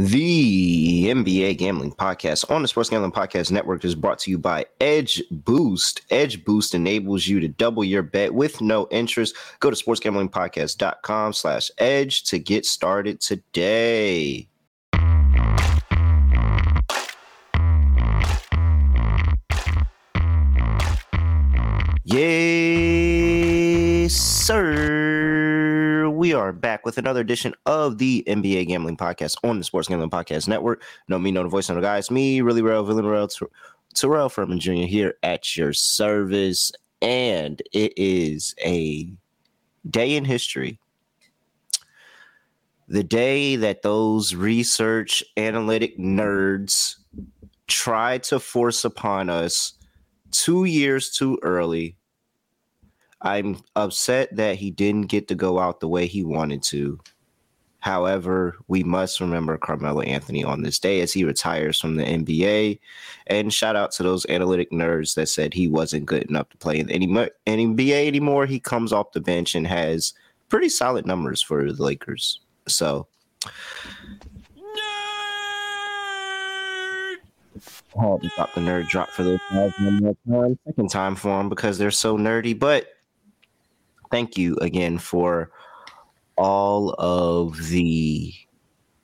The NBA Gambling Podcast on the Sports Gambling Podcast Network is brought to you by Edge Boost. Edge Boost enables you to double your bet with no interest. Go to sportsgamblingpodcast.com slash edge to get started today. Yes, sir. We are back with another edition of the NBA Gambling Podcast on the Sports Gambling Podcast Network. No me, no the voice, no the guys. Me, really real, villain real, Terrell Furman Jr. here at your service. And it is a day in history. The day that those research analytic nerds tried to force upon us two years too early I'm upset that he didn't get to go out the way he wanted to. However, we must remember Carmelo Anthony on this day as he retires from the NBA. And shout out to those analytic nerds that said he wasn't good enough to play in the NBA anymore. He comes off the bench and has pretty solid numbers for the Lakers. So, to drop the nerd drop for this one more time. Second time for him because they're so nerdy. But thank you again for all of the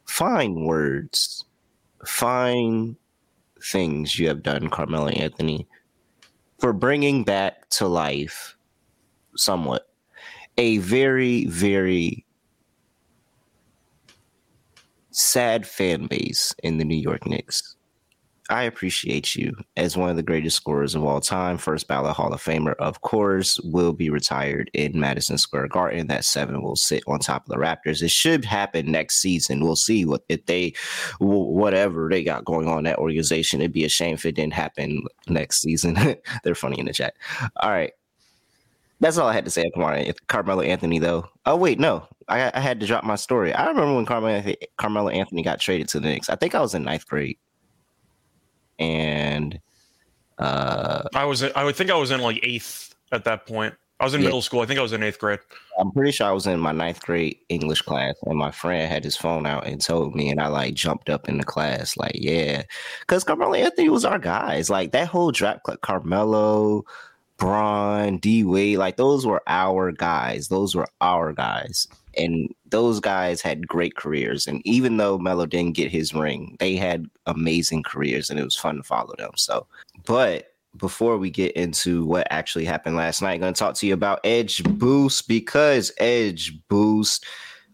fine words, fine things you have done, Carmelo Anthony, for bringing back to life somewhat a very, very sad fan base in the New York Knicks. I appreciate you as one of the greatest scorers of all time. First ballot Hall of Famer, of course, will be retired in Madison Square Garden. That seven will sit on top of the Raptors. It should happen next season. We'll see what if they, whatever they got going on that organization. It'd be a shame if it didn't happen next season. They're funny in the chat. All right. That's all I had to say on Carmelo Anthony, though. Oh wait, no, I, I had to drop my story. I remember when Carmelo, Carmelo Anthony got traded to the Knicks. I think I was in ninth grade and uh, I was I would think I was in like eighth at that point. I was in yeah. middle school. I think I was in eighth grade. I'm pretty sure I was in my ninth grade English class, and my friend had his phone out and told me, and I like jumped up in the class, like, yeah, because Carmelo Anthony was our guys. Like that whole draft, like Carmelo, Bron, D Wade, like those were our guys. Those were our guys and those guys had great careers. And even though Melo didn't get his ring, they had amazing careers, and it was fun to follow them. So, but before we get into what actually happened last night, I'm going to talk to you about Edge Boost because Edge Boost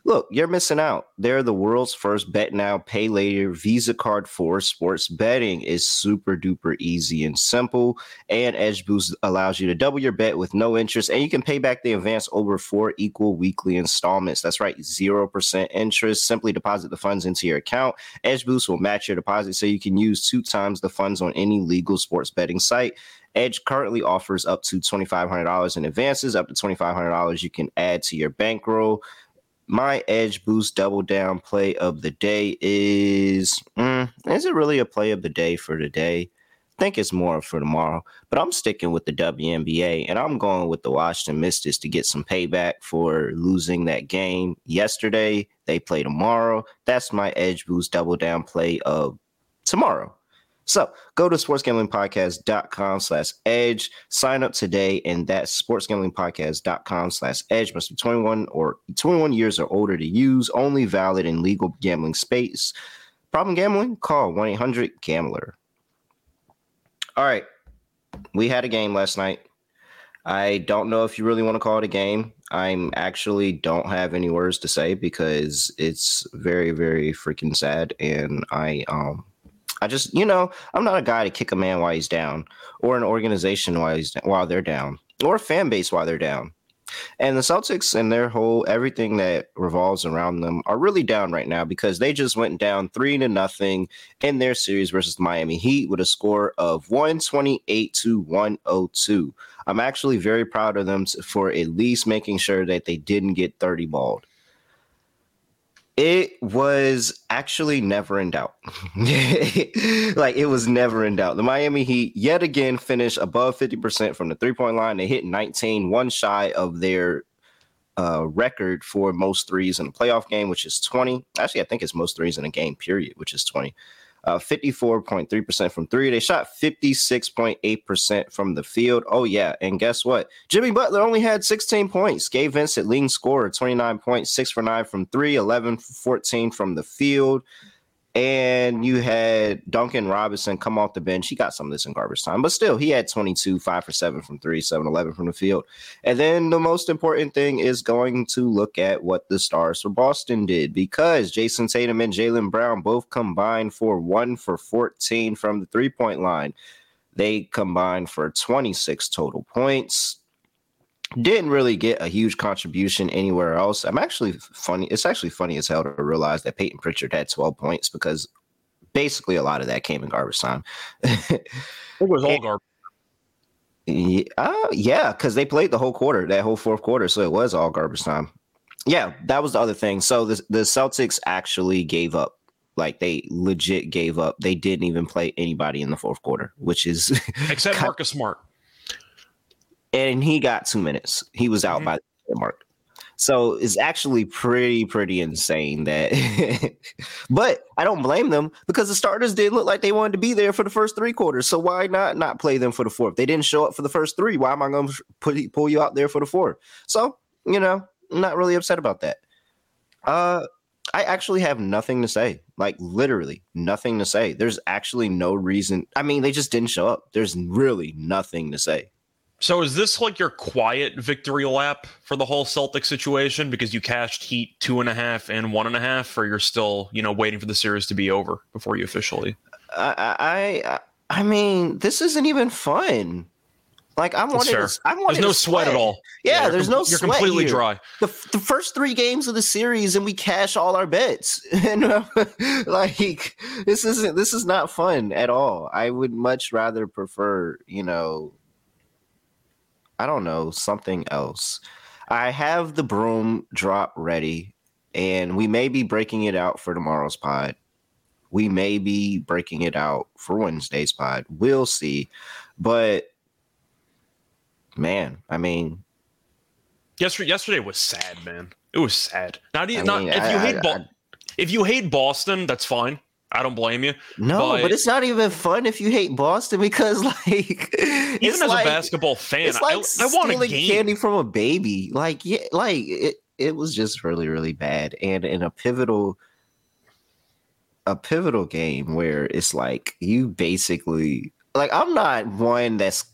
Look, you're missing out. They're the world's first bet now, pay later Visa card for sports betting is super duper easy and simple. And Edge Boost allows you to double your bet with no interest, and you can pay back the advance over four equal weekly installments. That's right, 0% interest. Simply deposit the funds into your account. Edge Boost will match your deposit so you can use two times the funds on any legal sports betting site. Edge currently offers up to $2,500 in advances, up to $2,500 you can add to your bankroll my edge boost double down play of the day is mm, is it really a play of the day for today? I think it's more for tomorrow, but I'm sticking with the WNBA and I'm going with the Washington Mystics to get some payback for losing that game yesterday. They play tomorrow. That's my edge boost double down play of tomorrow. So go to sportsgamblingpodcast.com slash edge. Sign up today, and that's sportsgamblingpodcast.com slash edge. Must be 21 or 21 years or older to use. Only valid in legal gambling space. Problem gambling? Call 1 800 Gambler. All right. We had a game last night. I don't know if you really want to call it a game. I'm actually don't have any words to say because it's very, very freaking sad. And I um I just, you know, I'm not a guy to kick a man while he's down, or an organization while he's while they're down, or a fan base while they're down. And the Celtics and their whole everything that revolves around them are really down right now because they just went down three to nothing in their series versus Miami Heat with a score of 128 to 102. I'm actually very proud of them for at least making sure that they didn't get 30 balled. It was actually never in doubt. like it was never in doubt. The Miami Heat yet again finished above 50% from the three point line. They hit 19, one shy of their uh, record for most threes in a playoff game, which is 20. Actually, I think it's most threes in a game, period, which is 20. Uh, 54.3% from three. They shot 56.8% from the field. Oh, yeah. And guess what? Jimmy Butler only had 16 points. Gabe Vincent, leading scorer, 29 points, 6 for 9 from three, 11 for 14 from the field and you had Duncan Robinson come off the bench. He got some of this in garbage time, but still, he had 22, 5 for 7 from 3, 7 11 from the field. And then the most important thing is going to look at what the stars for Boston did because Jayson Tatum and Jaylen Brown both combined for 1 for 14 from the three point line. They combined for 26 total points didn't really get a huge contribution anywhere else. I'm actually funny. It's actually funny as hell to realize that Payton Pritchard had 12 points because basically a lot of that came in garbage time. it was all garbage. Yeah, uh, yeah, because they played the whole quarter, that whole fourth quarter, so it was all garbage time. Yeah, that was the other thing. So the the Celtics actually gave up. Like they legit gave up. They didn't even play anybody in the fourth quarter, which is except Marcus Smart and he got two minutes. He was out mm-hmm. by the mark. So it's actually pretty, pretty insane that. but I don't blame them because the starters didn't look like they wanted to be there for the first three quarters. So why not not play them for the fourth? They didn't show up for the first three. Why am I going to pull you out there for the fourth? So you know, I'm not really upset about that. Uh, I actually have nothing to say. Like literally nothing to say. There's actually no reason. I mean, they just didn't show up. There's really nothing to say. So is this like your quiet victory lap for the whole Celtic situation because you cashed Heat two and a half and one and a half, or you're still you know waiting for the series to be over before you officially? I I I mean this isn't even fun. Like I wanted, to, I wanted. There's no sweat. sweat. at all. Yeah, yeah there's com- no. You're completely here. dry. The, the first three games of the series, and we cash all our bets. and uh, like this isn't. This is not fun at all. I would much rather prefer, you know, I don't know, something else. I have the broom drop ready, and we may be breaking it out for tomorrow's pod. We may be breaking it out for Wednesday's pod. We'll see. But man, I mean, yesterday yesterday was sad, man. It was sad. Not, I mean, not if you I, hate I, if you hate Boston, that's fine. I don't blame you. No, but, but, it's not even fun if you hate Boston because, like, even as like, a basketball fan, it's like I, I want a game. candy from a baby. Like, yeah, like it, it was just really, really bad, and in a pivotal, a pivotal game where it's like you basically, like, I'm not one that's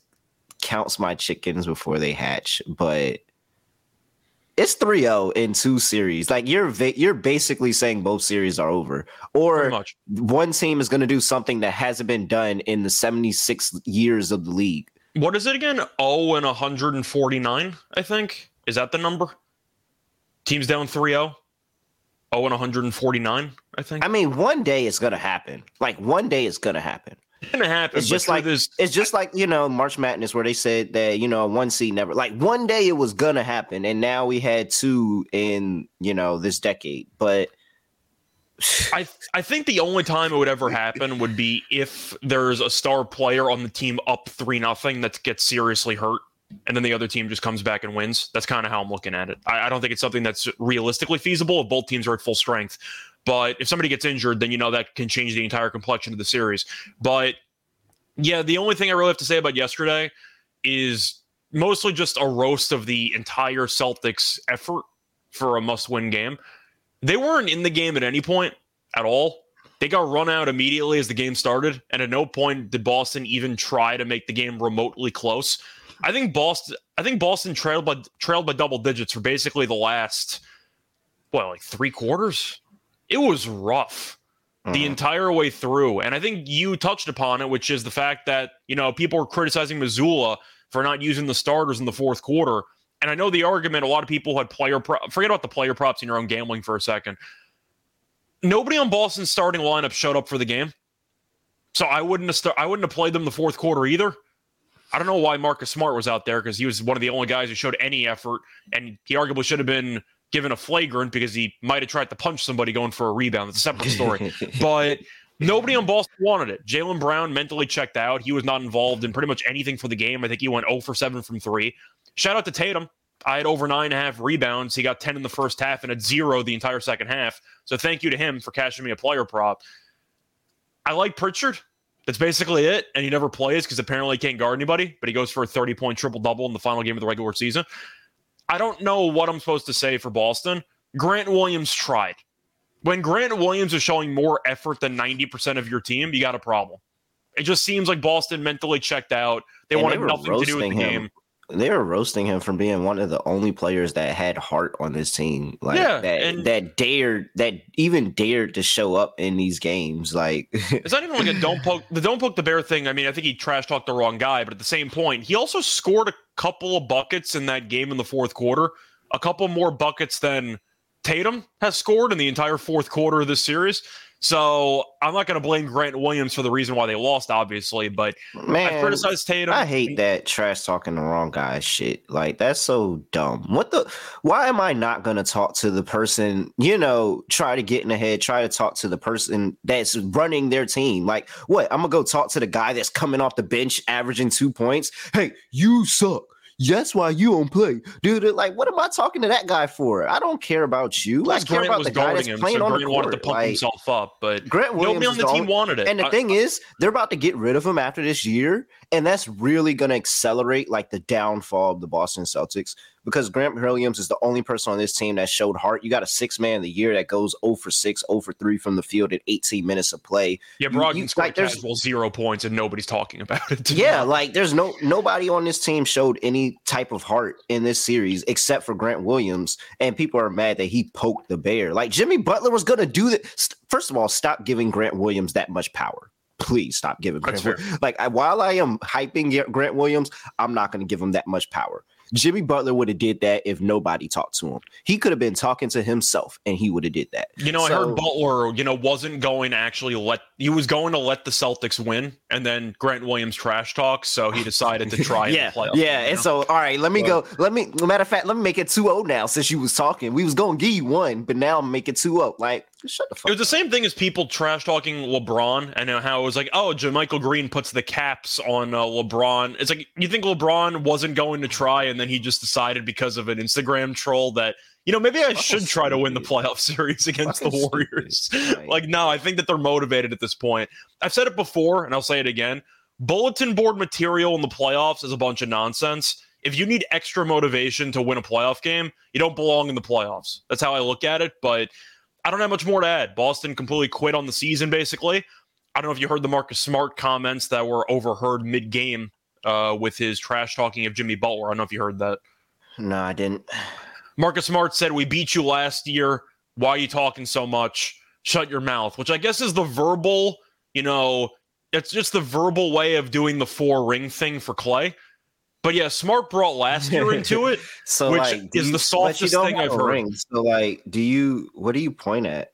counts my chickens before they hatch, but it's 3-0 in two series. Like you're you're basically saying both series are over, or one team is going to do something that hasn't been done in the 76 years of the league. What is it again? Oh, and 149. I think is that the number. Teams down 3-0. Oh, and 149. I think. I mean, one day it's going to happen. Like one day it's going to happen gonna happen. It's just like this. It's just like you know March Madness, where they said that you know one seed never like one day it was gonna happen, and now we had two in you know this decade. But I I think the only time it would ever happen would be if there's a star player on the team up three nothing that gets seriously hurt, and then the other team just comes back and wins. That's kind of how I'm looking at it. I, I don't think it's something that's realistically feasible if both teams are at full strength. But if somebody gets injured, then you know that can change the entire complexion of the series. But yeah, the only thing I really have to say about yesterday is mostly just a roast of the entire Celtics effort for a must win game. They weren't in the game at any point at all. They got run out immediately as the game started, and at no point did Boston even try to make the game remotely close. I think Boston I think Boston trailed by trailed by double digits for basically the last well, like three quarters it was rough the uh-huh. entire way through. And I think you touched upon it, which is the fact that, you know, people were criticizing Mazzulla for not using the starters in the fourth quarter. And I know the argument, a lot of people had player, pro- forget about the player props in your own gambling for a second. Nobody on Boston's starting lineup showed up for the game. So I wouldn't have, I wouldn't have played them the fourth quarter either. I don't know why Marcus Smart was out there because he was one of the only guys who showed any effort, and he arguably should have been given a flagrant because he might have tried to punch somebody going for a rebound. It's a separate story. but nobody on Boston wanted it. Jaylen Brown mentally checked out. He was not involved in pretty much anything for the game. I think he went 0 for 7 from three. Shout out to Tatum. I had over nine and a half rebounds. He got 10 in the first half and at zero the entire second half. So thank you to him for cashing me a player prop. I like Pritchard. That's basically it. And he never plays because apparently he can't guard anybody, but he goes for a 30 point triple double in the final game of the regular season. I don't know what I'm supposed to say for Boston. Grant Williams tried. When Grant Williams is showing more effort than 90% of your team, you got a problem. It just seems like Boston mentally checked out. They And wanted they nothing to do with the him. game. They were roasting him from being one of the only players that had heart on this team. Like Yeah, that and- that dared that even dared to show up in these games. Like It's not even like a don't poke the don't poke the bear thing. I mean, I think he trash talked the wrong guy, but at the same point, he also scored a couple of buckets in that game in the fourth quarter. A couple more buckets than Tatum has scored in the entire fourth quarter of this series. So I'm not going to blame Grant Williams for the reason why they lost, obviously, but I man, criticized Tatum. I hate that trash talking the wrong guy shit. Like that's so dumb. What the? Why am I not gonna talk to the person? You know, try to get in the head. Try to talk to the person that's running their team. Like what? I'm gonna go talk to the guy that's coming off the bench, averaging two points. Hey, you suck. That's why you don't play, dude. Like, what am I talking to that guy for? I don't care about you. I Plus, care Grant about the guy that's him, playing so on the Grant court. wanted to pump Like, himself up, but Grant Williams nobody on the the team wanted it. and the I- thing is, they're about to get rid of him after this year, and that's really going to accelerate like the downfall of the Boston Celtics because Grant Williams is the only person on this team that showed heart. You got a six man of the year that goes 0 for 6, 0 for 3 from the field at 18 minutes of play. yeah, Brogdon you- scored like, there's- casual zero points, and nobody's talking about it. Yeah, like there's no nobody on this team showed any type of heart in this series except for Grant Williams, and people are mad that he poked the bear. Like Jimmy Butler was going to do that. First of all, stop giving Grant Williams that much power. Please stop giving Grant. Like I, while I am hyping Grant Williams, I'm not going to give him that much power. Jimmy Butler would have did that if nobody talked to him. He could have been talking to himself, and he would have did that. You know, I heard Butler, you know, wasn't going to actually let he was going to let the Celtics win, and then Grant Williams trash talk, so he decided to try yeah, playoffs. yeah. And know? so, all right, let me go. Let me, matter of fact, let me make it 2 0 now since you was talking. We was going to give you one, but now I'm making 2 0. Like, shut the It fuck was the same thing as people trash talking LeBron and how it was like, oh, Michael Green puts the caps on uh, LeBron. It's like you think LeBron wasn't going to try, and then he just decided because of an Instagram troll that you know maybe I Fucking should try to win the playoff series against Fucking the Warriors. Like, no, I think that they're motivated at this point. I've said it before, and I'll say it again. Bulletin board material in the playoffs is a bunch of nonsense. If you need extra motivation to win a playoff game, you don't belong in the playoffs. That's how I look at it. But I don't have much more to add. Boston completely quit on the season, basically. I don't know if you heard the Marcus Smart comments that were overheard mid game uh, with his trash talking of Jimmy Butler. I don't know if you heard that. No, I didn't. Marcus Smart said, We beat you last year. Why are you talking so much? Shut your mouth, which I guess is the verbal, you know, it's just the verbal way of doing the four ring thing for Klay. But yeah, Smart brought last year into it. So, Which like, is you- the softest thing I've heard. ring. So, like, do you, what do you point at?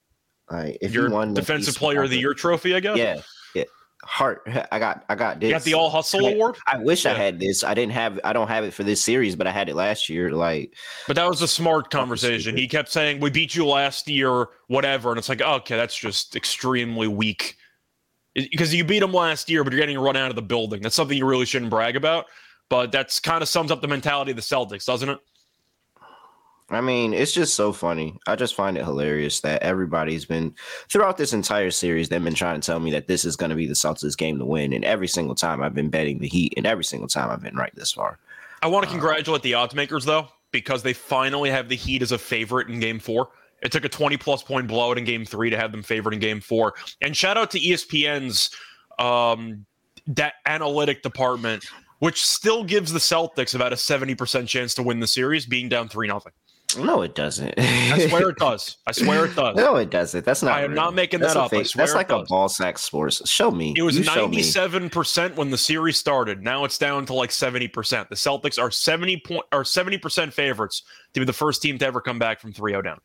Like, if Your you won defensive player of the year trophy, I guess. Yeah. Yeah. Heart. I got, I got this. You got the All Hustle I- Award, I wish I had this. I didn't have, I don't have it for this series, but I had it last year. Like, but that was a smart conversation. He kept saying, We beat you last year, whatever. And it's like, okay, that's just extremely weak. Because you beat him last year, but you're getting run out of the building. That's something you really shouldn't brag about. But that's kind of sums up the mentality of the Celtics, doesn't it? I mean, it's just so funny. I just find it hilarious that everybody's been throughout this entire series. They've been trying to tell me that this is going to be the Celtics game to win, and every single time I've been betting the Heat, and every single time I've been right this far. I want to congratulate the odds makers though, because they finally have the Heat as a favorite in Game Four. It took a 20 plus point blowout in Game Three to have them favored in Game Four. And shout out to ESPN's um, that analytic department, which still gives the Celtics about a 70 percent chance to win the series, being down three nothing. No, it doesn't. I swear it does. I swear it does. no, it doesn't. That's not. I am real. not making That's that up. I swear That's like a ball sack sports. Show me. It was show me. 97% when the series started. Now it's down to like 70%. The Celtics are 70 point are 70% favorites to be the first team to ever come back from 3-0 down.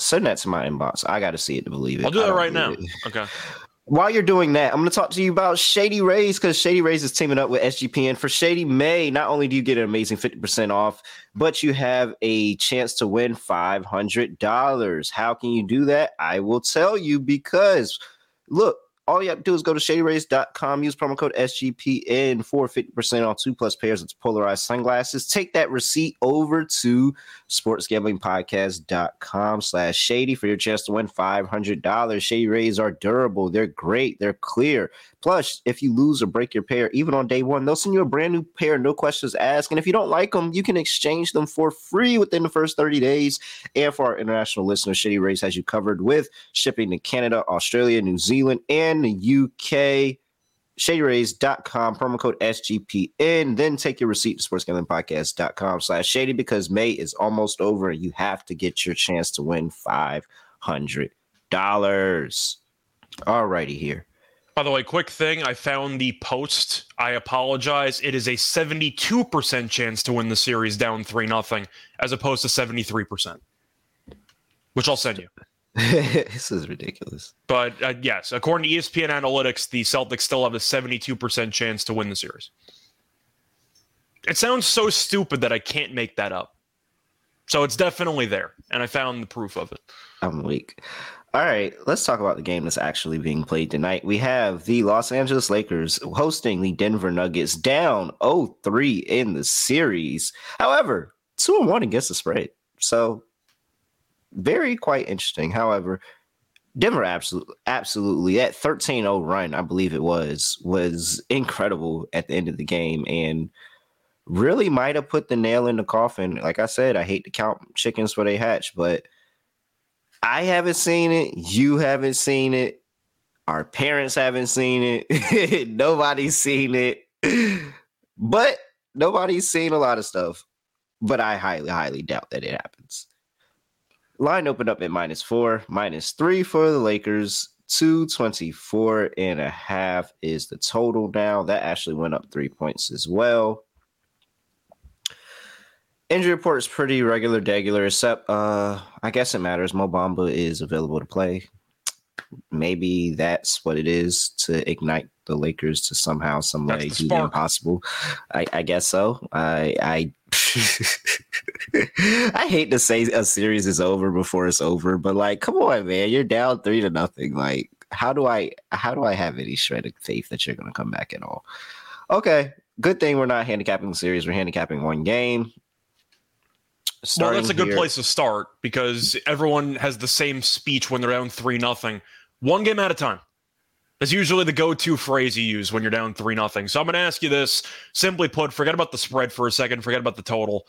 Send that to my inbox. I got to see it to believe it. I'll do that right now. it. Okay. While you're doing that, I'm going to talk to you about Shady Rays because Shady Rays is teaming up with SGPN for Shady May. Not only do you get an amazing 50% off, but you have a chance to win $500. How can you do that? I will tell you because look, all you have to do is go to shadyrays.com, use promo code SGPN for 50% on two plus pairs of polarized sunglasses. Take that receipt over to sportsgamblingpodcast.com slash shady for your chance to win $500. Shady Rays are durable. They're great. They're clear. Plus, if you lose or break your pair, even on day one, they'll send you a brand new pair, no questions asked. And if you don't like them, you can exchange them for free within the first 30 days. And for our international listeners, Shady Rays has you covered with shipping to Canada, Australia, New Zealand, and the UK. ShadyRays.com, promo code SGPN. Then take your receipt to sportsgamblingpodcast.com slash shady because May is almost over and you have to get your chance to win $500. Alrighty here. By the way, quick thing I found the post. I apologize. It is a 72% chance to win the series down 3 nothing, as opposed to 73%, which I'll send you. this is ridiculous. But uh, yes, according to ESPN Analytics, the Celtics still have a 72% chance to win the series. It sounds so stupid that I can't make that up. So it's definitely there, and I found the proof of it. I'm weak. All right, let's talk about the game that's actually being played tonight. We have the Los Angeles Lakers hosting the Denver Nuggets down 0-3 in the series. However, 2 and 1 against the spread. So very quite interesting. However, Denver absolutely absolutely that 13-0 run, I believe it was, was incredible at the end of the game and really might have put the nail in the coffin. Like I said, I hate to count chickens for they hatch, but I haven't seen it. You haven't seen it. Our parents haven't seen it. nobody's seen it. But nobody's seen a lot of stuff. But I highly, highly doubt that it happens. Line opened up at minus four, minus three for the Lakers. 224 and a half is the total now. That actually went up three points as well. Injury report is pretty regular, regular, except uh I guess it matters. Mo Bamba is available to play. Maybe that's what it is to ignite the Lakers to somehow, some way do the impossible. I, I guess so. I I I hate to say a series is over before it's over, but like, come on, man, you're down three to nothing. Like, how do I how do I have any shred of faith that you're gonna come back at all? Okay, good thing we're not handicapping the series. We're handicapping one game. Well, that's a good here. place to start because everyone has the same speech when they're down three nothing. One game at a time. That's usually the go-to phrase you use when you're down three nothing. So I'm going to ask you this: simply put, forget about the spread for a second. Forget about the total.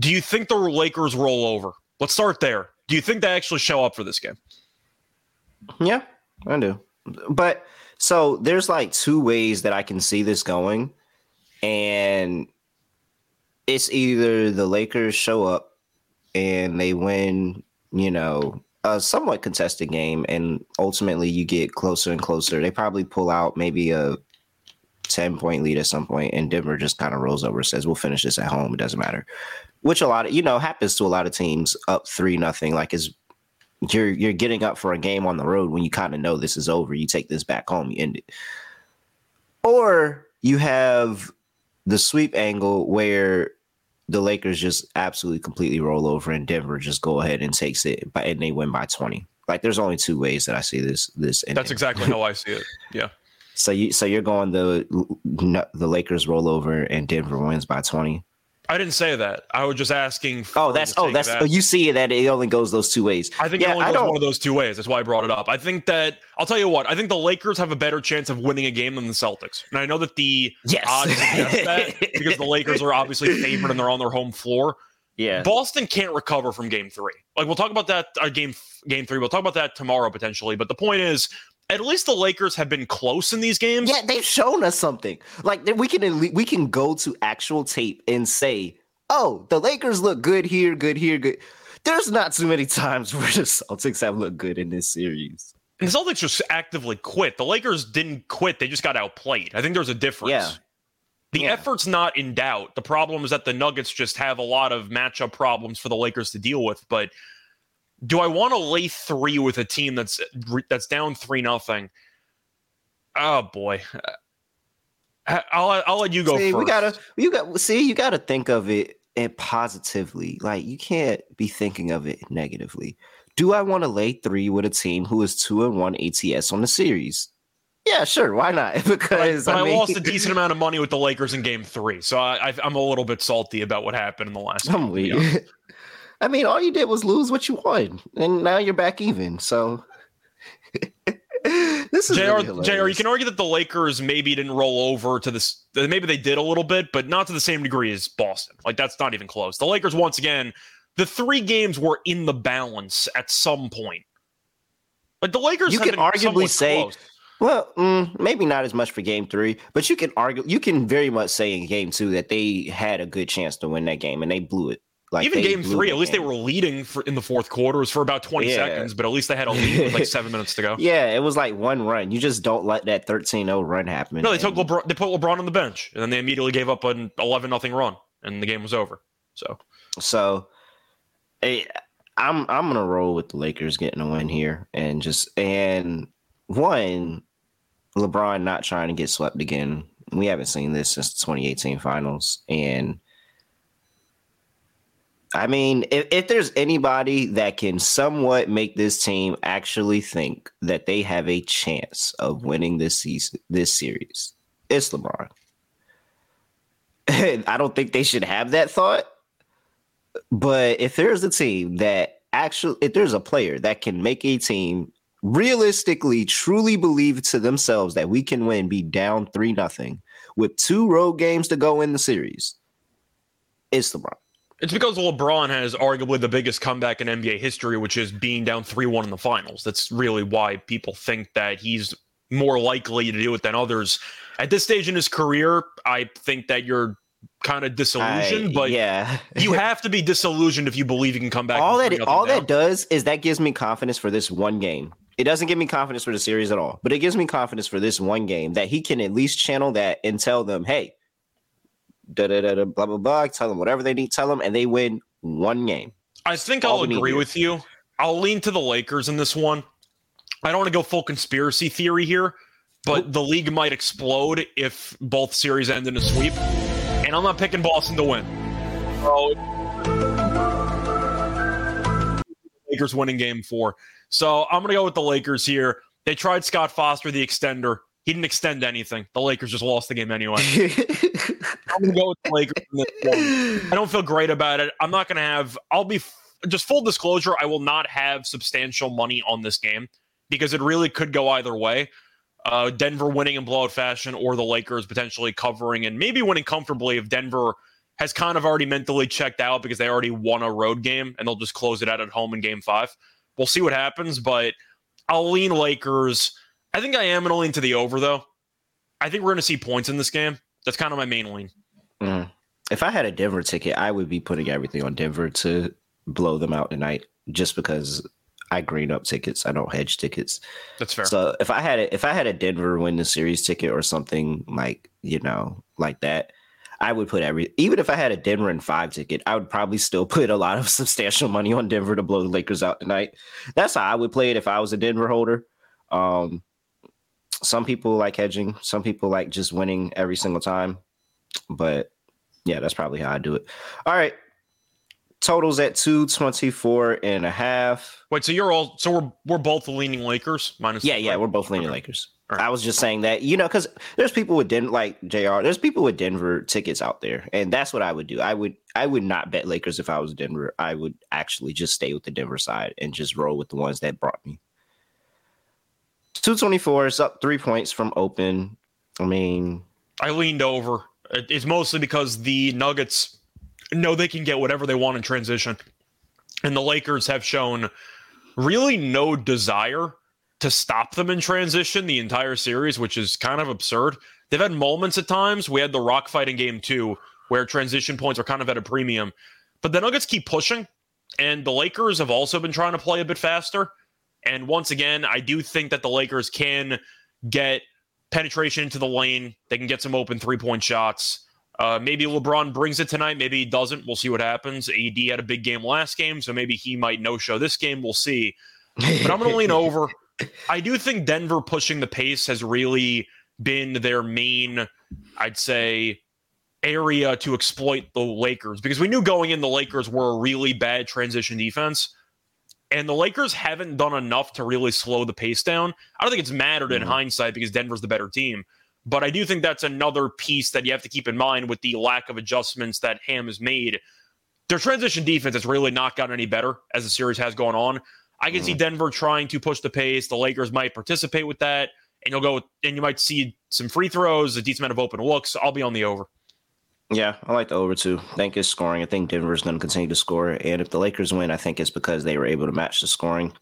Do you think the Lakers roll over? Let's start there. Do you think they actually show up for this game? Yeah, I do. But so there's like two ways that I can see this going, and it's either the Lakers show up and they win, you know, a somewhat contested game, and ultimately you get closer and closer. They probably pull out maybe a 10 point lead at some point, and Denver just kind of rolls over, says, We'll finish this at home. It doesn't matter. Which a lot of, you know, happens to a lot of teams up three nothing. Like, is you're you're getting up for a game on the road when you kind of know this is over. You take this back home, you end it. Or you have the sweep angle where the Lakers just absolutely completely roll over and Denver just go ahead and takes it by and they win by 20. Like there's only two ways that I see this this ending. That's exactly how I see it. Yeah. So you so you're going the the Lakers roll over and Denver wins by 20. I didn't say that. I was just asking. Oh, that's oh, that's that. oh, you see that it only goes those two ways. I think yeah, it only goes one of those two ways. That's why I brought it up. I think that I'll tell you what. I think the Lakers have a better chance of winning a game than the Celtics, and I know that the yes. odds suggest that because the Lakers are obviously favored and they're on their home floor. Yeah, Boston can't recover from Game Three. Like we'll talk about that uh, game Game Three. We'll talk about that tomorrow potentially. But the point is, at least the Lakers have been close in these games. Yeah, they've shown us something. Like we can we can go to actual tape and say oh, the Lakers look good here, good here, good. There's not too many times where the Celtics have looked good in this series. And the Celtics just actively quit. The Lakers didn't quit; they just got outplayed. I think there's a difference. Yeah. The yeah. effort's not in doubt. The problem is that the Nuggets just have a lot of matchup problems for the Lakers to deal with. But do I want to lay three with a team that's that's down three nothing? Oh boy, uh, I'll I'll let you go see, first. We gotta you got see you gotta think of it and positively. Like you can't be thinking of it negatively. Do I want to lay three with a team who is two and one ATS on the series? Yeah, sure. Why not? Because but I, I, mean, lost a decent amount of money with the Lakers in Game Three, so I, I, I'm a little bit salty about what happened in the last. I'm weird. I mean, all you did was lose what you won, and now you're back even. So this is Jr. really Jr. You can argue that the Lakers maybe didn't roll over to this. Maybe they did a little bit, but not to the same degree as Boston. Like that's not even close. The Lakers once again, the three games were in the balance at some point. Like the Lakers, You can arguably say- close. Well, mm, maybe not as much for game three, but you can argue, you can very much say in game two that they had a good chance to win that game and they blew it. Like even game three, at least they were leading for in the fourth quarter. It was for about 20 Yeah. seconds, but at least they had a lead with like seven minutes to go. Yeah, it was like one run. You just don't let that 13-0 run happen. No, they took LeBron. They put LeBron on the bench, and then they immediately gave up an 11 nothing run, and the game was over. So So, eh, I'm I'm gonna roll with the Lakers getting a win here, and just and one, LeBron not trying to get swept again. We haven't seen this since the 2018 Finals, and I mean, if, if there's anybody that can somewhat make this team actually think that they have a chance of winning this season, this series, it's LeBron. I don't think they should have that thought. But if there's a team that actually, if there's a player that can make a team realistically, truly believe to themselves that we can win, be down three nothing with two road games to go in the series, it's LeBron. It's because LeBron has arguably the biggest comeback in NBA history, which is being down 3 1 in the finals. That's really why people think that he's more likely to do it than others. At this stage in his career, I think that you're kind of disillusioned, I- but yeah, you have to be disillusioned if you believe you can come back. all that all down. that does is that gives me confidence for this one game. It doesn't give me confidence for the series at all, but it gives me confidence for this one game that he can at least channel that and tell them, hey, da da da da blah blah blah. Tell them whatever they need. Tell them, and they win one game. I think all I'll agree with you. I'll lean to the Lakers in this one. I don't want to go full conspiracy theory here, but the league might explode if both series end in a sweep. And I'm not picking Boston to win. So, Lakers winning game four. So I'm going to go with the Lakers here. They tried Scott Foster, the extender. He didn't extend anything. The Lakers just lost the game anyway. I'm to go with the Lakers. I don't feel great about it. I'm not to have. I'll be just full disclosure. I will not have substantial money on this game because it really could go either way. Uh, Denver winning in blowout fashion, or the Lakers potentially covering and maybe winning comfortably if Denver has kind of already mentally checked out because they already won a road game and they'll just close it out at home in Game Five. We'll see what happens, but I'll lean Lakers. I think I am going to lean to the over though. I think we're going to see points in this game. That's kind of my main lean. Mm. If I had a Denver ticket, I would be putting everything on Denver to blow them out tonight, just because I green up tickets. I don't hedge tickets. That's fair. So if I had a, if I had a Denver win the series ticket or something like you know like that, I would put every even if I had a Denver and five ticket, I would probably still put a lot of substantial money on Denver to blow the Lakers out tonight. That's how I would play it if I was a Denver holder. Um, some people like hedging, some people like just winning every single time, but yeah, that's probably how I do it. All right. Totals at 224 and a half. Wait, so you're all so we're we're both leaning Lakers minus Yeah, yeah, we're both leaning Okay. Lakers. Right. I was just saying that, you know, because there's people with Den like JR, there's people with Denver tickets out there. And that's what I would do. I would I would not bet Lakers if I was Denver. I would actually just stay with the Denver side and just roll with the ones that brought me. 224 is up three points from open. I mean, I leaned over. It's mostly because the Nuggets know they can get whatever they want in transition. And the Lakers have shown really no desire to stop them in transition the entire series, which is kind of absurd. They've had moments at times. We had the rock fight in game two where transition points are kind of at a premium. But the Nuggets keep pushing, and the Lakers have also been trying to play a bit faster. And once again, I do think that the Lakers can get penetration into the lane. They can get some open three point shots. Uh, maybe LeBron brings it tonight. Maybe he doesn't. We'll see what happens. AD had a big game last game, so maybe he might no show this game. We'll see. But I'm going to lean over. I do think Denver pushing the pace has really been their main, I'd say, area to exploit the Lakers because we knew going in the Lakers were a really bad transition defense. And the Lakers haven't done enough to really slow the pace down. I don't think it's mattered mm-hmm. in hindsight because Denver's the better team. But I do think that's another piece that you have to keep in mind with the lack of adjustments that Ham has made. Their transition defense has really not gotten any better as the series has gone on. I can mm-hmm. see Denver trying to push the pace. The Lakers might participate with that, and you'll go and you might see some free throws, a decent amount of open looks. I'll be on the over. Yeah, I like the over too. I think it's scoring. I think Denver's going to continue to score, and if the Lakers win, I think it's because they were able to match the scoring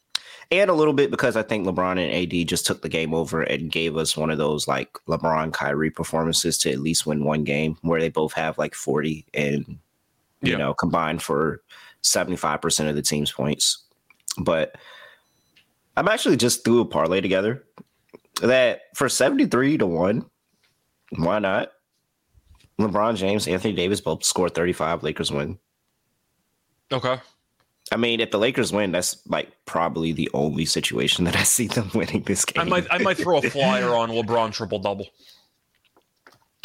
and a little bit because I think LeBron and AD just took the game over and gave us one of those like LeBron Kyrie performances to at least win one game where they both have like 40 and you yeah. know combined for 75% of the team's points. But I'm actually just threw a parlay together that for 73 to 1, why not? LeBron James, Anthony Davis both scored 35, Lakers win. Okay. I mean, if the Lakers win, that's like probably the only situation that I see them winning this game. I might I might throw a flyer on LeBron triple double.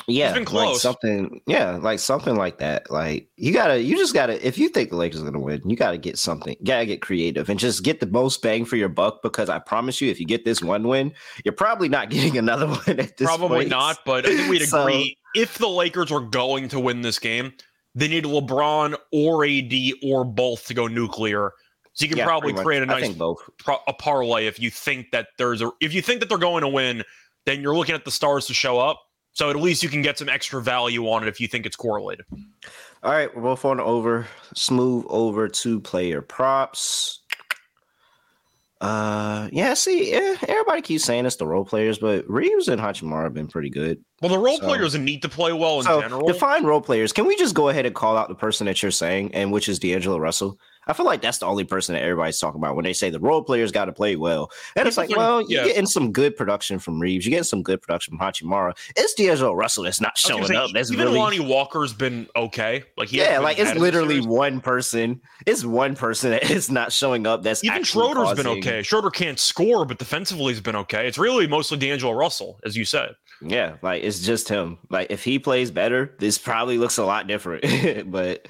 Yeah, like something. Yeah, like something like that. Like you gotta, you just gotta. If you think the Lakers are gonna win, you gotta get something. You gotta get creative and just get the most bang for your buck. Because I promise you, if you get this one win, you're probably not getting another one at this. Probably point. not. But I think we'd so, agree if the Lakers are going to win this game, they need LeBron or AD or both to go nuclear. So you can yeah, probably create a nice pro- a parlay if you think that there's a if you think that they're going to win, then you're looking at the stars to show up. So at least you can get some extra value on it if you think it's correlated. All right, we're both on over. Smooth over to player props. Uh, yeah. See, yeah, everybody keeps saying it's the role players, but Reaves and Hachimura have been pretty good. Well, the role so, players need to play well in so general. Define role players. Can we just go ahead and call out the person that you're saying, and which is D'Angelo Russell? I feel like that's the only person that everybody's talking about when they say the role players got to play well. And it's like, well, you're yeah. getting some good production from Reaves. You're getting some good production from Hachimura. It's D'Angelo Russell that's not showing say, up. That's even really... Lonnie Walker's been okay. Like yeah, like it's literally one person. It's one person that is not showing up. That's even Schroeder's causing... been okay. Schroeder can't score, but defensively he's been okay. It's really mostly D'Angelo Russell, as you said. Yeah, like it's just him. Like if he plays better, this probably looks a lot different. but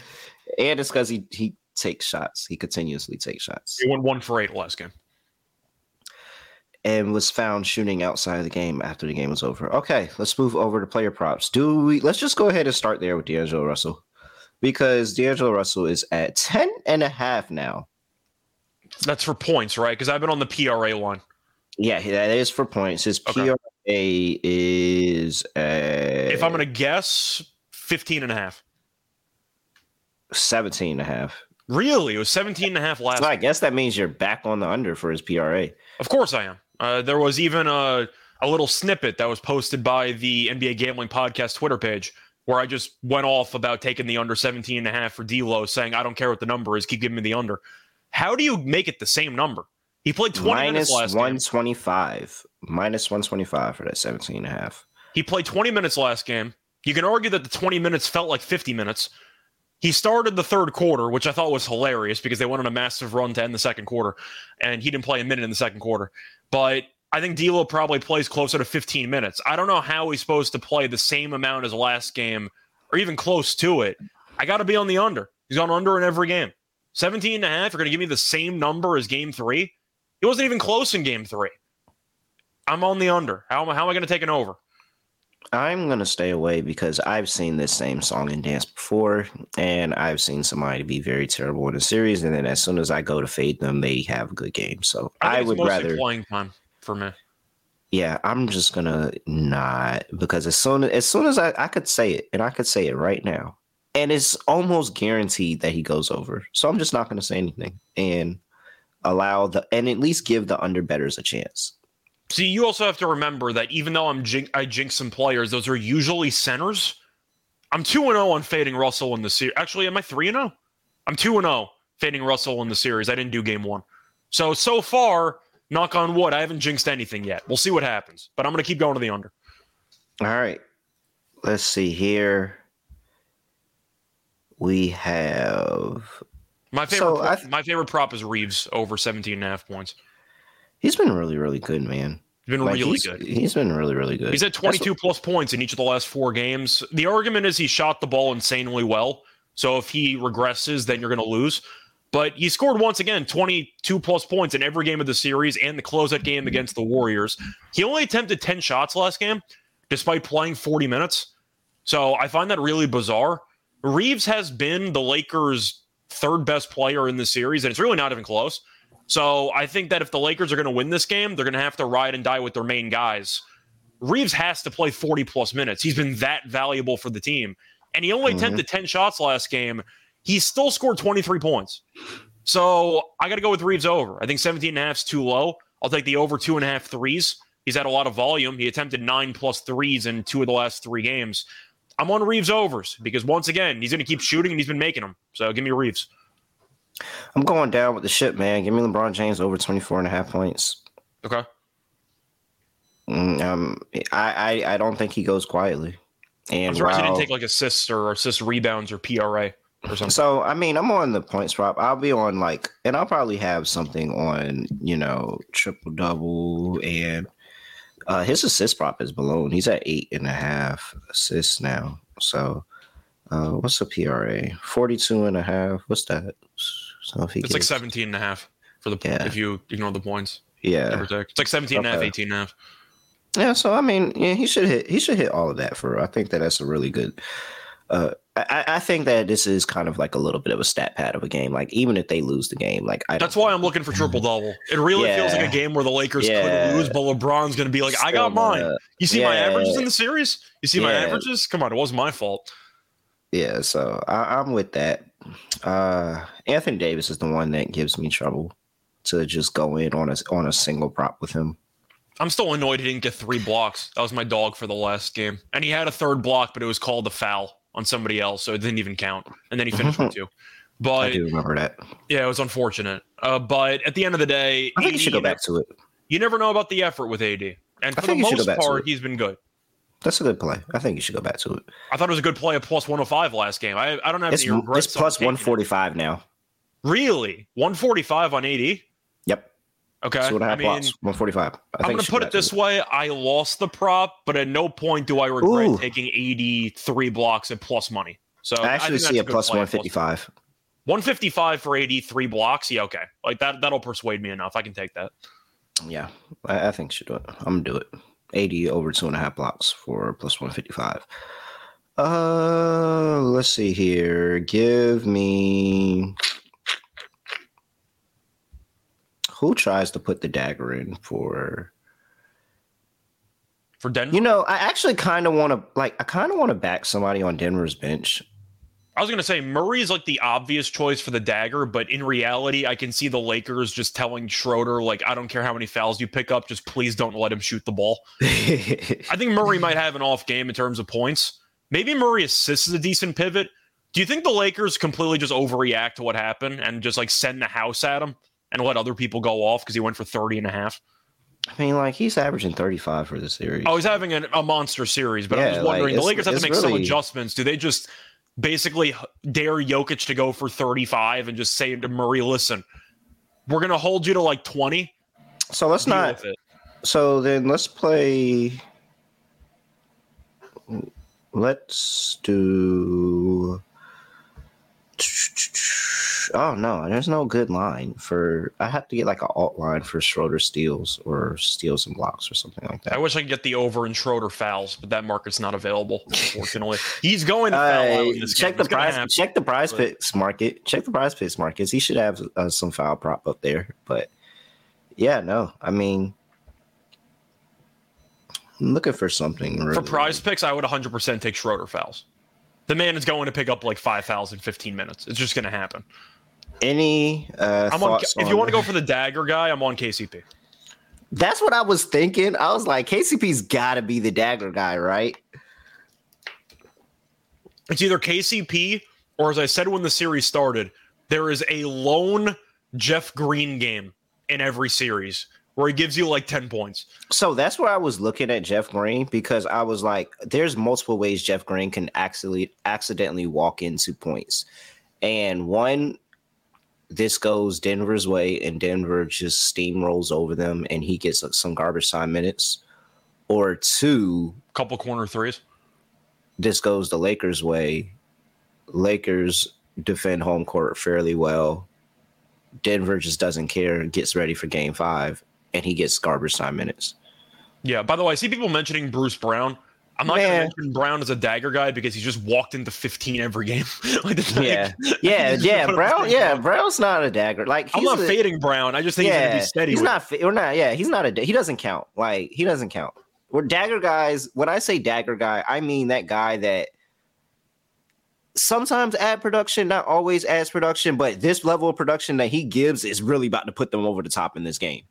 and it's because he he takes shots. He continuously takes shots. He went one for eight last game. And was found shooting outside of the game after the game was over. Okay, let's move over to player props. Do we let's just go ahead and start there with D'Angelo Russell. Because D'Angelo Russell is at 10 and a half now. That's for points, right? Because I've been on the PRA one. Yeah, that is for points. His okay. PRA is uh, if I'm gonna guess 15 and a half. 17 and a half. Really? It was 17 and a half last. So I guess that means you're back on the under for his PRA. Of course I am. Uh, there was even a, a little snippet that was posted by the NBA Gambling Podcast Twitter page where I just went off about taking the under 17 and a half for D'Lo, saying, I don't care what the number is, keep giving me the under. How do you make it the same number? He played 20 Minus minutes last 125. Game. Minus 125 for that 17 and a half. He played 20 minutes last game. You can argue that the 20 minutes felt like 50 minutes. He started the third quarter, which I thought was hilarious because they went on a massive run to end the second quarter, and he didn't play a minute in the second quarter. But I think D'Lo probably plays closer to 15 minutes. I don't know how he's supposed to play the same amount as last game, or even close to it. I got to be on the under. He's gone under in every game. 17 and a half. You're going to give me the same number as game three. He wasn't even close in game three. I'm on the under. How, how am I going to take an over? I'm gonna stay away because I've seen this same song and dance before, and I've seen somebody be very terrible in a series, and then as soon as I go to fade them, they have a good game. So I, I would rather playing time for me. Yeah, I'm just gonna not because as soon as soon as I, I could say it, and I could say it right now, and it's almost guaranteed that he goes over. So I'm just not gonna say anything and allow the and at least give the under betters a chance. See, you also have to remember that even though I'm jin- I jinx some players, those are usually centers. I'm 2 0 on fading Russell in the series. Actually, am I 3 0? I'm 2 0 fading Russell in the series. I didn't do game one. So, so far, knock on wood, I haven't jinxed anything yet. We'll see what happens, but I'm going to keep going to the under. All right. Let's see here. We have. My favorite, so th- my favorite prop is Reaves over 17 and a half points. He's been really, really good, man. He's been like, really he's, good. He's been really, really good. He's at 22 what, plus points in each of the last four games. The argument is he shot the ball insanely well. So if he regresses, then you're going to lose. But he scored once again 22 plus points in every game of the series and the closeout game against the Warriors. He only attempted 10 shots last game, despite playing 40 minutes. So I find that really bizarre. Reaves has been the Lakers' third best player in the series, and it's really not even close. So I think that if the Lakers are going to win this game, they're going to have to ride and die with their main guys. Reaves has to play 40 plus minutes. He's been that valuable for the team. And he only mm-hmm. attempted 10 shots last game. He still scored 23 points. So I got to go with Reaves over. I think 17 and a half is too low. I'll take the over two and a half threes. He's had a lot of volume. He attempted nine plus threes in two of the last three games. I'm on Reaves overs because once again, he's going to keep shooting and he's been making them. So give me Reaves. I'm going down with the ship, man. Give me LeBron James over 24 and a half points. Okay. Mm, um, I, I, I don't think he goes quietly. And I'm surprised while, he didn't take like assists or assist rebounds or PRA or something. So I mean, I'm on the points prop. I'll be on like, and I'll probably have something on, you know, triple double and uh, his assist prop is balloon. He's at eight and a half assists now. So uh, what's the PRA? 42 and a half. What's that? So if he it's gets, like 17 and a half for the yeah. if you ignore the points. Yeah. It's like 17 okay. and a half, 18 and a half. Yeah, so I mean, yeah, he should hit he should hit all of that for I think that that's a really good uh I, I think that this is kind of like a little bit of a stat pad of a game. Like even if they lose the game, like I that's why I'm looking for triple double. It really yeah. feels like a game where the Lakers yeah. could lose, but LeBron's going to be like, Still "I got mine." You see my averages in the series? You see my averages? Come on, it wasn't my fault. Yeah, so I, am with that. Uh, Anthony Davis is the one that gives me trouble to just go in on a on a single prop with him. I'm still annoyed he didn't get three blocks. That was my dog for the last game, and he had a third block, but it was called a foul on somebody else, so it didn't even count. And then he finished with two. But I do remember that. Yeah, it was unfortunate. Uh, but at the end of the day, I think AD, you should go back to it. You never know about the effort with AD, and for the most part, he's been good. That's a good play. I think you should go back to it. I thought it was a good play at plus 105 last game. I, I don't have it's, any regrets. It's plus 145 now. Really? 145 on AD? Yep. Okay. So what I, mean, 145. I am going to put it this way. I lost the prop, but at no point do I regret Ooh. taking AD three blocks at plus money. So I actually I see a plus 155. 155 for AD three blocks. Yeah, okay. Like that that'll persuade me enough. I can take that. Yeah, I, I think should do it. I'm gonna do it. AD over two and a half blocks for plus 155. Uh, let's see here. Give me. Who tries to put the dagger in for? For Denver? You know, I actually kind of want to like. I kind of want to back somebody on Denver's bench. I was going to say Murray is like the obvious choice for the dagger, but in reality, I can see the Lakers just telling Schroeder, like, I don't care how many fouls you pick up, just please don't let him shoot the ball. I think Murray might have an off game in terms of points. Maybe Murray assists is a decent pivot. Do you think the Lakers completely just overreact to what happened and just like send the house at him and let other people go off because he went for 30 and a half? I mean, like he's averaging 35 for the series. Oh, he's having a, a monster series, but yeah, I'm just wondering like, the Lakers have to make really... some adjustments. Do they just basically dare Jokic to go for 35 and just say to Murray, listen, we're going to hold you to like 20. So let's not. So then let's play. Let's do oh no, there's no good line for. I have to get like an alt line for Schroeder steals or steals and blocks or something like that. I wish I could get the over in Schroeder fouls, but that market's not available. Unfortunately, he's going to foul uh, Check the price. Check the PrizePicks market. Check the PrizePicks markets. He should have uh, some foul prop up there, but yeah, no, I mean. I'm looking for something really. For prize picks, I would 100% take Schroeder fouls. The man is going to pick up like five fouls in 15 minutes. It's just going to happen. Any uh, I'm on, if you want to go for the dagger guy, I'm on KCP. That's what I was thinking. I was like, KCP's got to be the dagger guy, right? It's either KCP or, as I said when the series started, there is a lone Jeff Green game in every series where he gives you like 10 points. So that's where I was looking at Jeff Green because I was like, there's multiple ways Jeff Green can actually accidentally walk into points. And one this goes Denver's way and Denver just steamrolls over them and he gets some garbage time minutes, or two, couple corner threes. This goes the Lakers' way. Lakers defend home court fairly well, Denver just doesn't care, gets ready for game five, and he gets garbage time minutes. Yeah. By the way, I see people mentioning Bruce Brown. I'm not going to mention Brown as a dagger guy because he's just walked into 15 every game. like yeah, yeah, yeah. Brown, yeah, Brown's not a dagger. Like I'm not a, fading Brown. I just think yeah, he's going to be steady. He's not. We're not. Yeah, he's not a. He doesn't count. Like he doesn't count. We're dagger guys. When I say dagger guy, I mean that guy that sometimes add production, not always adds production, but this level of production that he gives is really about to put them over the top in this game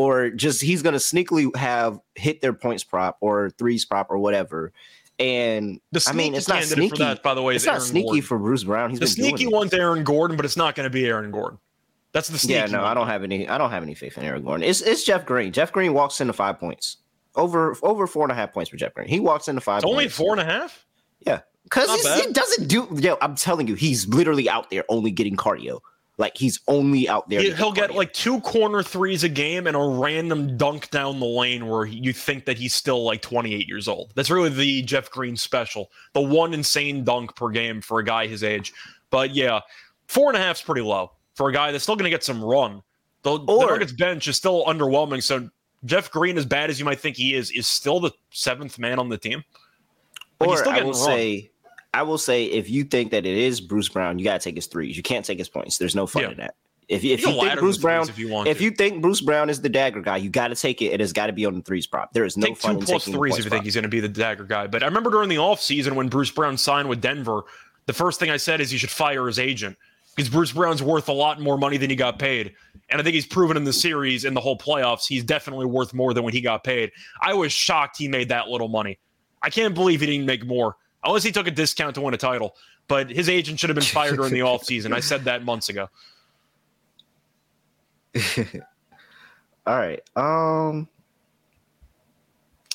or just he's going to sneakily have hit their points prop or threes prop or whatever. And I mean, it's not sneaky. That, by the way, it's not Aaron sneaky Gordon. for Bruce Brown. He's the sneaky one's Aaron Gordon, but it's not going to be Aaron Gordon. That's the sneaky. Yeah, no, one. I don't have any. I don't have any faith in Aaron Gordon. It's it's Jeff Green. Jeff Green walks into five points, over over four and a half points for Jeff Green. He walks into five. It's only four and a half. Yeah, because he doesn't do. Yo, I'm telling you, he's literally out there only getting cardio. Like he's only out there. He, will get like two corner threes a game and a random dunk down the lane where you think that he's still like 28 years old. That's really the Jeff Green special. The one insane dunk per game for a guy his age. But yeah, four and a half is pretty low for a guy that's still going to get some run. The, or, the Nuggets bench is still underwhelming. So Jeff Green, as bad as you might think he is, is still the seventh man on the team. Like or I will run. say I will say if you think that it is Bruce Brown, you gotta take his threes. You can't take his points. There's no fun yeah. in that. If, if you, you think Bruce Brown, if, you, if you, think Bruce Brown is the dagger guy, you got to take it. It has got to be on the threes prop. There is no take fun two plus threes if you think he's going to be the dagger guy. But I remember during the offseason when Bruce Brown signed with Denver, the first thing I said is he should fire his agent because Bruce Brown's worth a lot more money than he got paid. And I think he's proven in the series in the whole playoffs, he's definitely worth more than when he got paid. I was shocked he made that little money. I can't believe he didn't make more unless he took a discount to win a title. But his agent should have been fired during the offseason. I said that months ago. All right. Um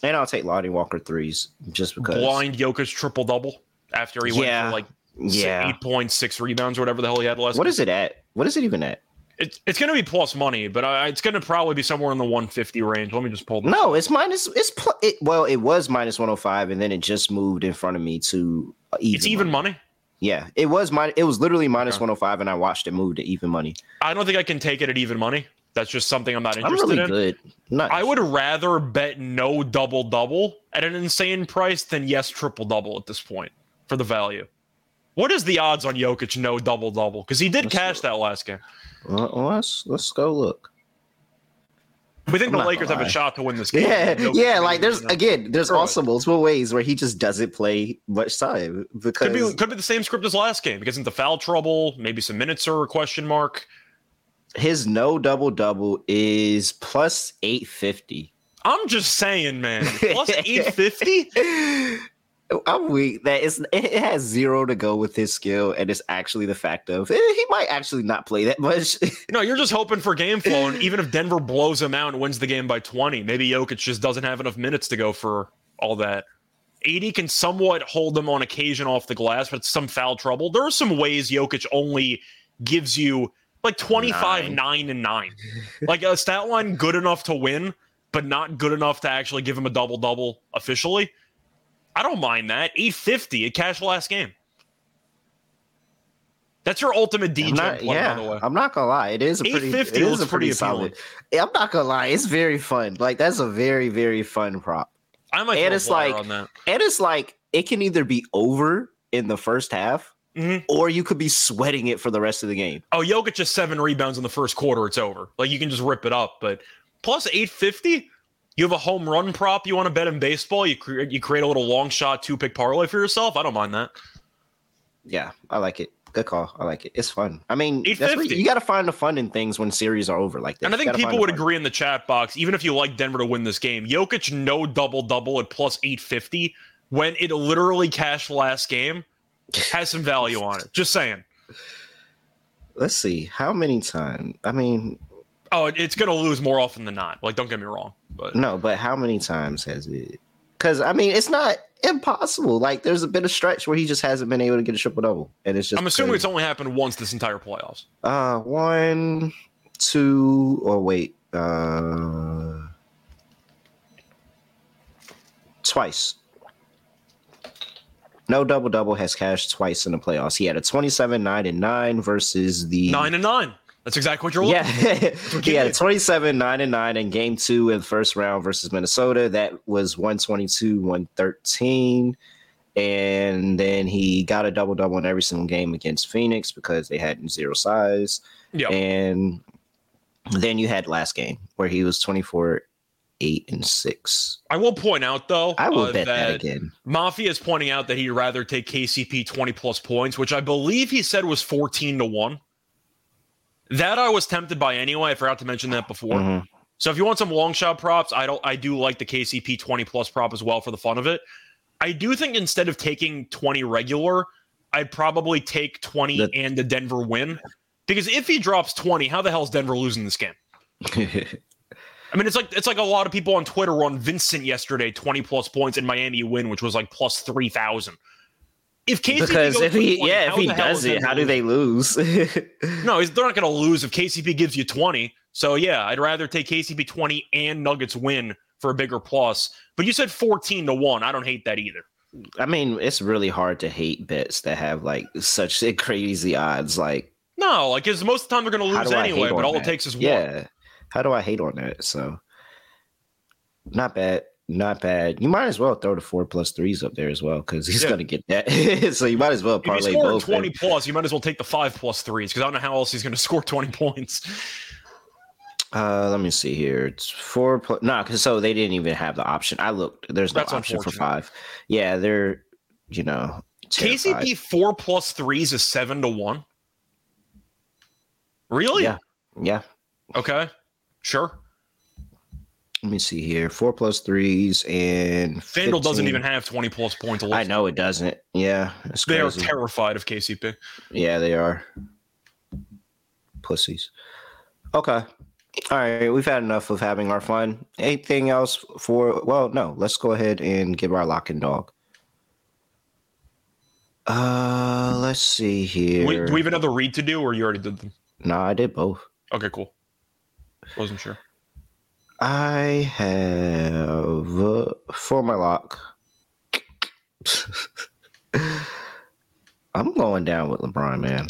and I'll take Lonnie Walker threes just because blind Jokic triple double after he went for like yeah. eight points, six rebounds, or whatever the hell he had last. What is it at? What is it even at? It's it's going to be plus money, but uh, it's going to probably be somewhere in the 150 range. Let me just pull. no, up. it's minus. It's pl- it, well, it was minus 105, and then it just moved in front of me to uh, even. It's even money. money. Yeah, it was my. It was literally minus 105, and I watched it move to even money. I don't think I can take it at even money. That's just something I'm not interested I'm really in. Good. Nice. I would rather bet no double double at an insane price than yes triple double at this point for the value. What is the odds on Jokic no double double? Because he did let's cash that last game. Well, let's let's go look. We think I'm the Lakers have a shot to win this game. Yeah, yeah. Like there's again, there's also multiple ways where he just doesn't play much time because could be could be the same script as last game. He gets into foul trouble, maybe some minutes or a question mark. His no double double is plus eight fifty. I'm just saying, man. Plus eight fifty. I'm weak. That is it has zero to go with his skill, and it's actually the fact of eh, he might actually not play that much. no, you're just hoping for game flow, and even if Denver blows him out and wins the game by 20, maybe Jokic just doesn't have enough minutes to go for all that. AD can somewhat hold them on occasion off the glass, but some foul trouble. There are some ways Jokic only gives you like 25, nine, nine and nine, like a stat line good enough to win, but not good enough to actually give him a double double officially. I don't mind that. 850 at cash last game. That's your ultimate DJ. Not, yeah, I'm not gonna lie. It is a pretty. It is a pretty, pretty solid. I'm not gonna lie. It's very fun. Like that's a very very fun prop. I might and it's like and it's like it can either be over in the first half, mm-hmm. or you could be sweating it for the rest of the game. Oh, Jokic just seven rebounds in the first quarter. It's over. Like you can just rip it up. But plus 850. You have a home run prop you want to bet in baseball. You create you create a little long shot two pick parlay for yourself. I don't mind that. Yeah, I like it. Good call. I like it. It's fun. I mean, you got to find the fun in things when series are over like this. And I think people would agree in the chat box, even if you like Denver to win this game, Jokic no double double at plus 850 when it literally cashed last game has some value on it. Just saying. Let's see. How many times? I mean, Oh, it's going to lose more often than not. Like, don't get me wrong. But no, but how many times has it? Because I mean, it's not impossible. Like, there's a bit of stretch where he just hasn't been able to get a triple double, and it's just. I'm assuming crazy. it's only happened once this entire playoffs. Uh, one, two, or wait, uh, twice. No double double has cashed twice in the playoffs. He had a 27 9 and 9 versus the 9 and 9. That's exactly what you're looking Yeah, he had a 27 9 and 9 in game two in the first round versus Minnesota. That was 122 113. And then he got a double double in every single game against Phoenix because they had zero size. Yeah. And then you had last game where he was 24 8 and 6. I will point out though, I will uh, bet that, that again. Mafia is pointing out that he'd rather take KCP 20 plus points, which I believe he said was 14 to 1. That I was tempted by anyway. I forgot to mention that before. Mhm. So if you want some long shot props, I don't I do like the KCP 20 plus prop as well for the fun of it. I do think instead of taking 20 regular, I'd probably take 20 The- and the Denver win. Because if he drops 20, how the hell is Denver losing this game? I mean, it's like it's like a lot of people on Twitter were on Vincent yesterday, 20 plus points in Miami win, which was like plus 3,000. If KCP because if he 20, yeah, if he does it, how do they lose? No, they're not going to lose if KCP gives you 20. So yeah, I'd rather take KCP 20 and Nuggets win for a bigger plus. But you said 14 to 1. I don't hate that either. I mean, it's really hard to hate bets that have like such crazy odds. Like, No, like because most of the time they're going to lose anyway, but all that? it takes is one. Yeah, how do I hate on that? So, not bad, not bad. You might as well throw the four plus threes up there as well because he's Yeah. gonna get that. so you might as well parlay both. 20 in. plus, you might as well take the 5 plus threes because I don't know how else he's going to score 20 points. Uh, let me see here. It's four plus. No, because so they didn't even have the option. I looked. There's no That's option for five. Yeah, they're you know terrified. KCP 4 plus threes is 7 to 1. Really? Yeah. Yeah. Okay. Sure. Let me see here. Four plus threes and FanDuel doesn't even have 20 plus points. I know it doesn't. Yeah, They are terrified of KCP. yeah, they are pussies. Okay. All right, we've had enough of having our fun. Anything else for? Well, no. Let's go ahead and give our lock and dog. Uh, let's see here. We, do we have another read to do, or you already did them? no, I did both. Okay, cool. Wasn't sure. I have for my lock. I'm going down with LeBron, man.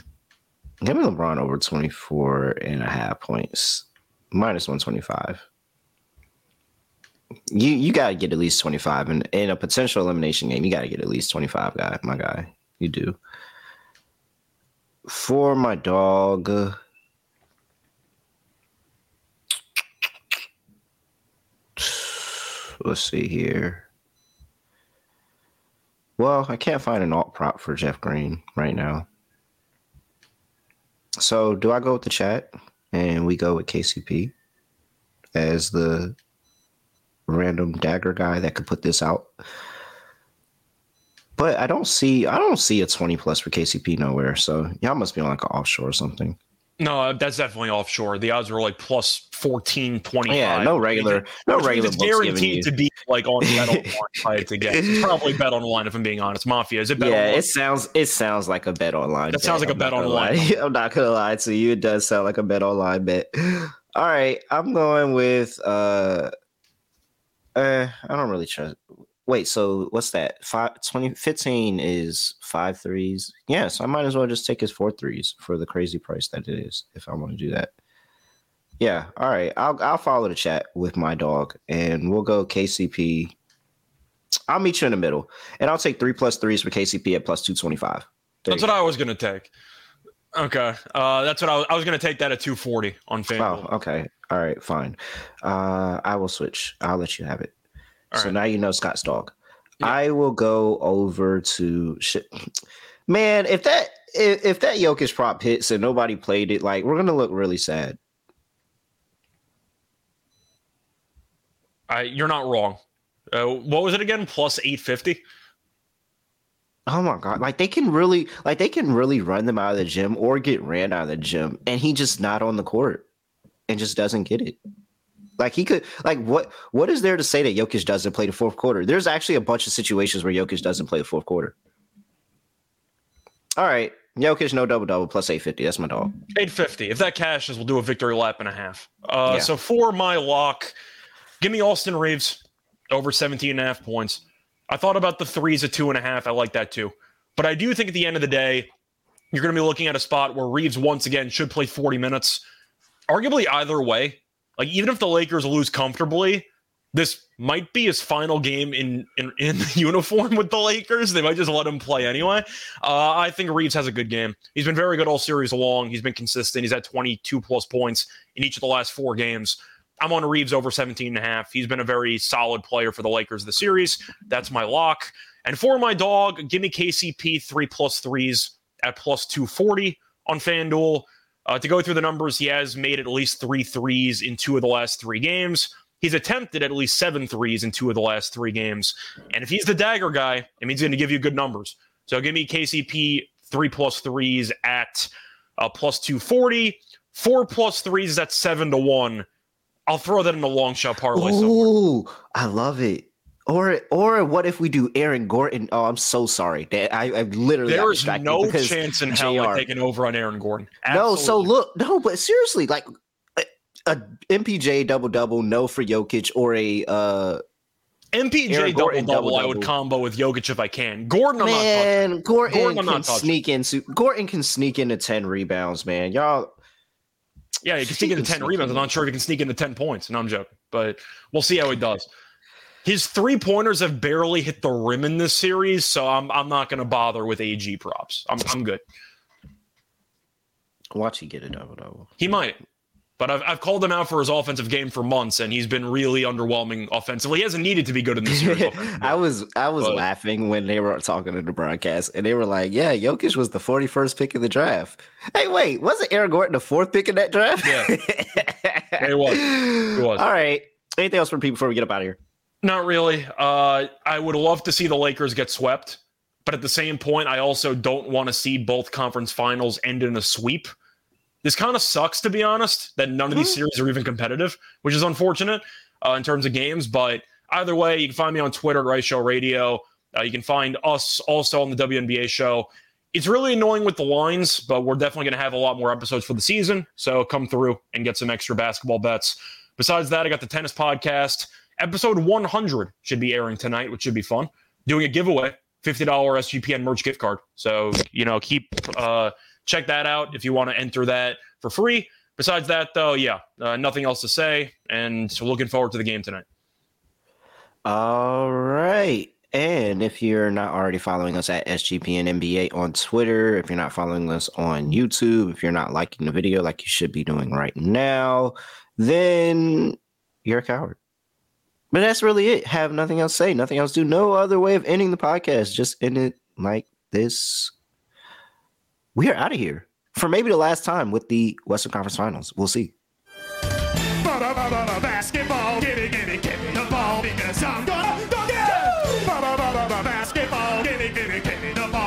Give me LeBron over 24 and a half points, minus 125. You you got to get at least 25. And in a potential elimination game, you got to get at least 25, guy. My guy. You do. For my dog. Let's see here. Well, I can't find an alt prop for Jeff Green right now. So, do I go with the chat and we go with KCP as the random dagger guy that could put this out? But I don't see I don't see a 20 plus for KCP nowhere. So, y'all must be on like an offshore or something. No, that's definitely offshore. The odds are like plus 14, 25. Yeah, no regular no regular it's guaranteed to be like on BetOnline if I had to guess. It's probably BetOnline if I'm being honest. Mafia is it bet yeah, online? it sounds it sounds like a BetOnline. That sounds like a I'm not BetOnline. lie. I'm not gonna lie to you. It does sound like a BetOnline bet. All right, I'm going with uh, uh I don't really trust. Wait, so what's that? Five, 20, 15 is five threes. Yes, I might as well just take his four threes for the crazy price that it is if I want to do that. Yeah, all right. I'll I'll follow the chat with my dog and we'll go KCP. I'll meet you in the middle. And I'll take three plus threes for KCP at plus two twenty five. That's what I was going to take. Okay. Uh, that's what I was, I was going to take that at 240 on FanDuel. Oh, okay. All right, fine. Uh, I will switch. I'll let you have it. All so right. now you know Scott's dog. Yeah. I will go over to shit. Man, if that if, if that Jokic prop hits and nobody played it, like we're gonna look really sad. I, you're not wrong. Uh, what was it again? Plus 850? Oh my god! Like they can really, like they can really run them out of the gym or get ran out of the gym, and he just not on the court and just doesn't get it. Like he could, like what? What is there to say that Jokic doesn't play the fourth quarter? There's actually a bunch of situations where Jokic doesn't play the fourth quarter. All right, Jokic no double double plus eight fifty. That's my dog. 850. If that cashes, we'll do a victory lap and a half. Uh, Yeah. So for my lock, give me Austin Reaves over 17 and a half points. I thought about the threes at two and a half. I like that too. But I do think at the end of the day, you're going to be looking at a spot where Reaves once again should play 40 minutes. Arguably, either way, like even if the Lakers lose comfortably, this might be his final game in in, in uniform with the Lakers. They might just let him play anyway. Uh, I think Reaves has a good game. He's been very good all series long. He's been consistent. He's had 22 plus points in each of the last four games. I'm on Reaves over 17 and a half. He's been a very solid player for the Lakers this series. That's my lock. And for my dog, give me KCP three plus threes at plus 240 on FanDuel. Uh, to go through the numbers, he has made at least three threes in two of the last three games. He's attempted at least seven threes in two of the last three games. And if he's the dagger guy, it means he's going to give you good numbers. So give me KCP three plus threes at uh, plus 240. Four plus threes is at seven to one. I'll throw that in the long shot parlay. Ooh, I love it. Or or what if we do Aaron Gordon? Oh, I'm so sorry. I, I literally there is no chance in hell I'm taking over on Aaron Gordon. Absolutely. No, so look, no, but seriously, like a MPJ double double, no for Jokic or a uh MPJ double double, I would combo with Jokic if I can. Gordon, I'm man, not Gordon, Gordon can sneak in. Gordon can sneak into ten rebounds, man. Y'all. Yeah, he can sneak into ten rebounds. I'm not sure if he can sneak into ten points. No, I'm joking, but we'll see how he does. His three pointers have barely hit the rim in this series, so I'm I'm not going to bother with AG props. I'm I'm good. Watch he get a double double. He might. But I've, I've called him out for his offensive game for months, and he's been really underwhelming offensively. He hasn't needed to be good in this series. I was I was but, laughing when they were talking to the broadcast, and they were like, "Yeah, Jokic was the 41st pick in the draft." Hey, wait, wasn't Aaron Gordon the fourth pick in that draft? Yeah, it was. It was. All right. Anything else for people before we get up out of here? Not really. Uh, I would love to see the Lakers get swept, but at the same point, I also don't want to see both conference finals end in a sweep. This kind of sucks, to be honest, that none of these series are even competitive, which is unfortunate uh, in terms of games. But either way, you can find me on Twitter at Rice Show Radio. Uh, you can find us also on the WNBA show. It's really annoying with the lines, but we're definitely going to have a lot more episodes for the season. So come through and get some extra basketball bets. Besides that, I got the tennis podcast. Episode 100 should be airing tonight, which should be fun. Doing a giveaway, $50 SGPN merch gift card. So, you know, keep uh, check that out if you want to enter that for free. Besides that, though, yeah, uh, nothing else to say. And so looking forward to the game tonight. All right. And if you're not already following us at SGPN NBA on Twitter, if you're not following us on YouTube, if you're not liking the video like you should be doing right now, then you're a coward. But that's really it. Have nothing else to say, nothing else to do. No other way of ending the podcast. Just end it like this we are out of here for maybe the last time with the Western Conference Finals. We'll see.